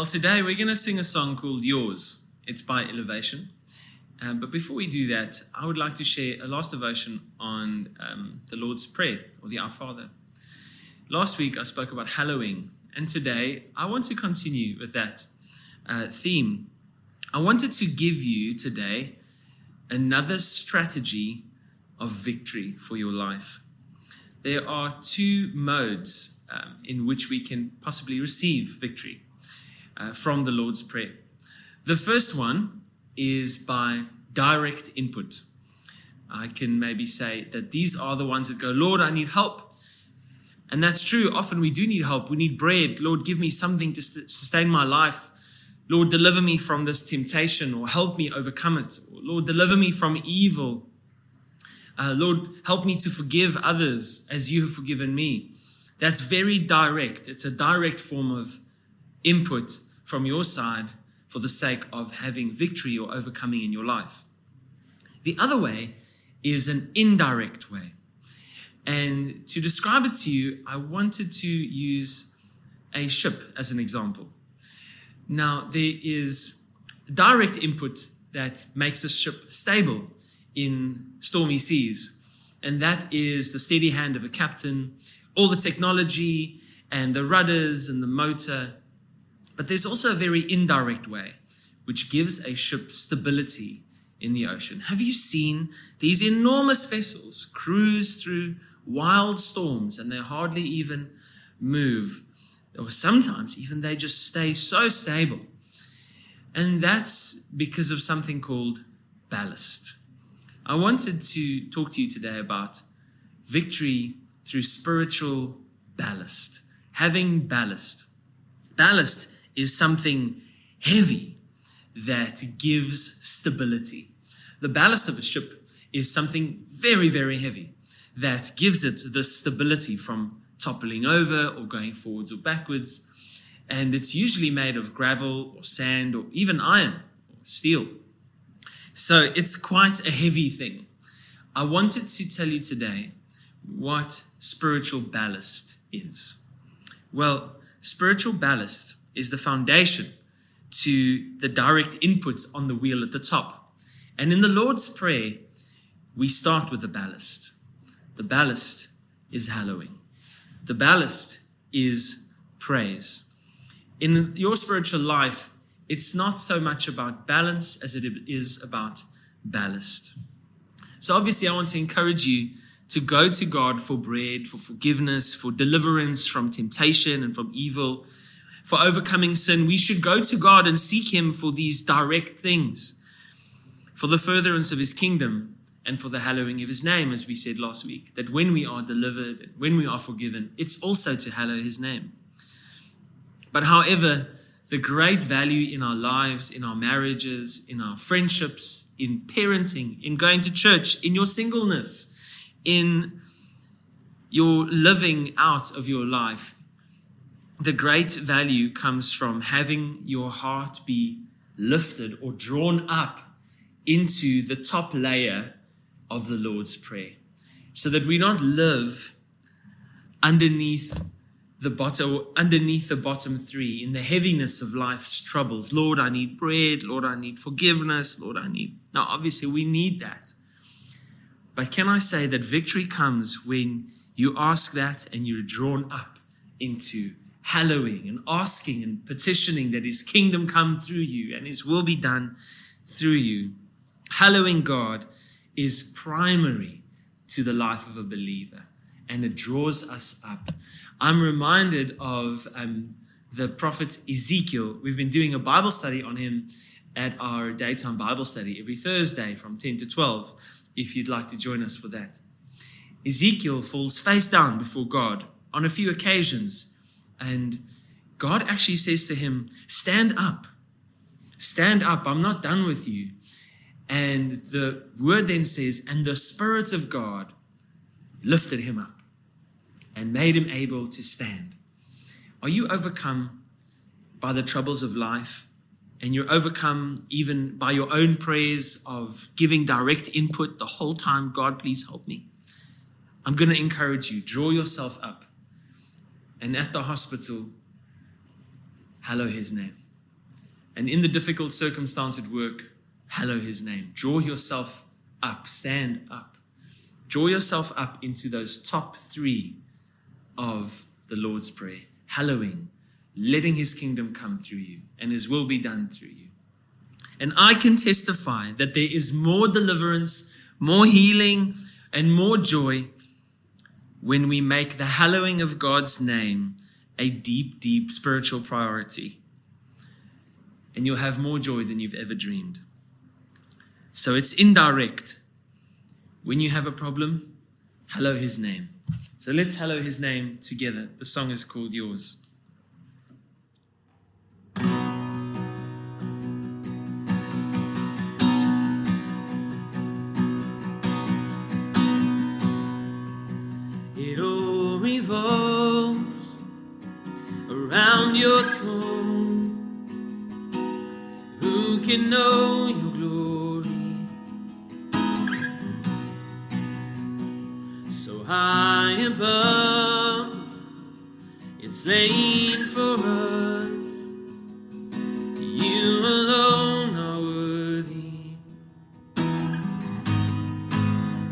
Well, today we're going to sing a song called Yours. It's by Elevation. Um, but before we do that, I would like to share a last devotion on um, the Lord's Prayer or the Our Father. Last week I spoke about hallowing, and today I want to continue with that uh, theme. I wanted to give you today another strategy of victory for your life. There are two modes um, in which we can possibly receive victory uh, from the Lord's Prayer. The first one is by direct input. I can maybe say that these are the ones that go, Lord, I need help. And that's true. Often we do need help. We need bread. Lord, give me something to sustain my life. Lord, deliver me from this temptation or help me overcome it. Lord, deliver me from evil. Uh, Lord, help me to forgive others as you have forgiven me. That's very direct. It's a direct form of input from your side for the sake of having victory or overcoming in your life. The other way is an indirect way. And to describe it to you, I wanted to use a ship as an example. Now, there is direct input that makes a ship stable in stormy seas, and that is the steady hand of a captain, all the technology and the rudders and the motor but there's also a very indirect way which gives a ship stability in the ocean. Have you seen these enormous vessels cruise through wild storms and they hardly even move? Or sometimes even they just stay so stable. And that's because of something called ballast. I wanted to talk to you today about victory through spiritual ballast, having ballast. Ballast is something heavy that gives stability. The ballast of a ship is something very, very heavy that gives it the stability from toppling over or going forwards or backwards. And it's usually made of gravel or sand or even iron or steel. So it's quite a heavy thing. I wanted to tell you today what spiritual ballast is. Well, spiritual ballast is the foundation to the direct inputs on the wheel at the top. And in the Lord's Prayer, we start with the ballast. The ballast is hallowing, the ballast is praise. In your spiritual life, it's not so much about balance as it is about ballast. So, obviously, I want to encourage you to go to God for bread, for forgiveness, for deliverance from temptation and from evil for overcoming sin, we should go to God and seek Him for these direct things, for the furtherance of His kingdom and for the hallowing of His name, as we said last week. That when we are delivered and when we are forgiven, it's also to hallow His name. But however, the great value in our lives, in our marriages, in our friendships, in parenting, in going to church, in your singleness, in your living out of your life the great value comes from having your heart be lifted or drawn up into the top layer of the Lord's Prayer. So that we not live underneath the bottom underneath the bottom three in the heaviness of life's troubles. Lord, I need bread. Lord, I need forgiveness. Lord, I need. Now, obviously, we need that. But can I say that victory comes when you ask that and you're drawn up into hallowing and asking and petitioning that his kingdom come through you and his will be done through you. Hallowing God is primary to the life of a believer and it draws us up. I'm reminded of um, the prophet Ezekiel. We've been doing a Bible study on him at our daytime Bible study every Thursday from 10 to 12, if you'd like to join us for that. Ezekiel falls face down before God on a few occasions and God actually says to him, Stand up. Stand up. I'm not done with you. And the word then says, And the Spirit of God lifted him up and made him able to stand. Are you overcome by the troubles of life? And you're overcome even by your own prayers of giving direct input the whole time, God, please help me. I'm going to encourage you, draw yourself up and at the hospital, hallow his name. And in the difficult circumstance at work, hallow his name. Draw yourself up, stand up. Draw yourself up into those top three of the Lord's Prayer, hallowing, letting his kingdom come through you, and his will be done through you. And I can testify that there is more deliverance, more healing, and more joy when we make the hallowing of God's name a deep, deep spiritual priority. And you'll have more joy than you've ever dreamed. So it's indirect. When you have a problem, hallow his name. So let's hallow his name together. The song is called Yours. So high above, it's laid for us. You alone are worthy,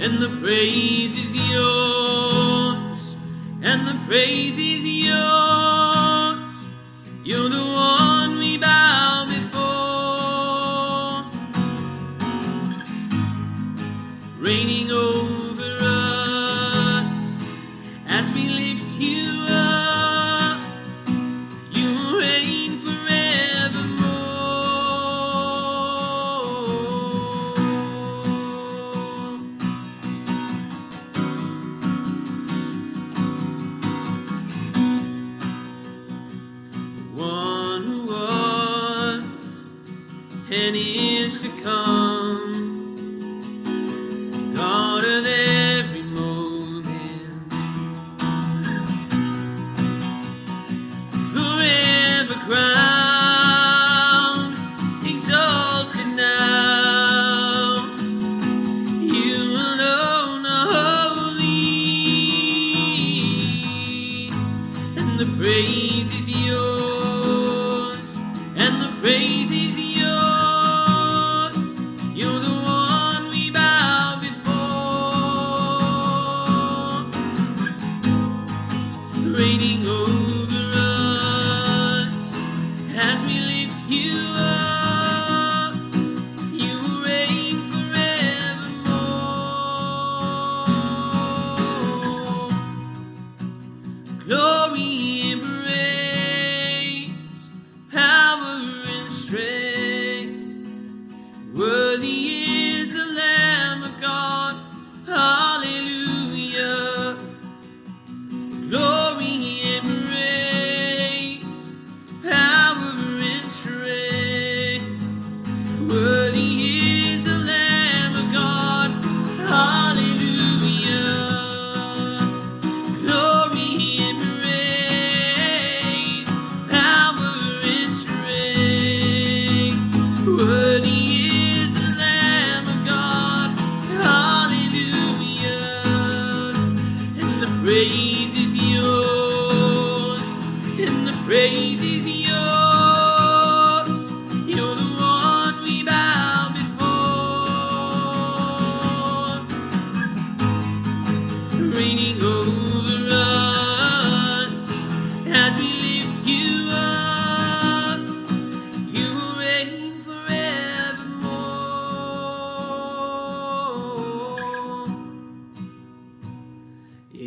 and the praise is yours, and the praise is yours. You're the to come.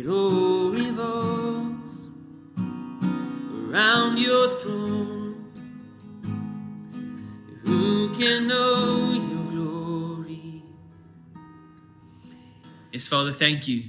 Revolves around your throne. Who can know your glory? Yes, Father, thank you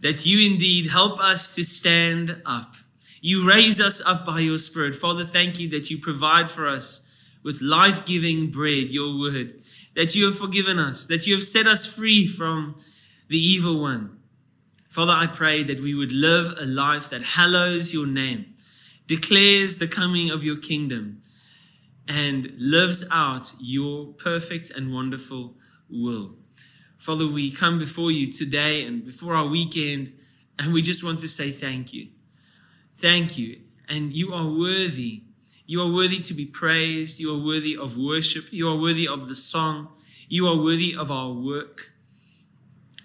that you indeed help us to stand up. You raise us up by your Spirit. Father, thank you that you provide for us with life giving bread, your word, that you have forgiven us, that you have set us free from the evil one. Father, I pray that we would live a life that hallows your name, declares the coming of your kingdom, and lives out your perfect and wonderful will. Father, we come before you today and before our weekend, and we just want to say thank you. Thank you. And you are worthy. You are worthy to be praised. You are worthy of worship. You are worthy of the song. You are worthy of our work.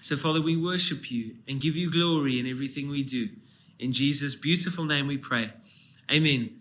So, Father, we worship you and give you glory in everything we do. In Jesus' beautiful name we pray. Amen.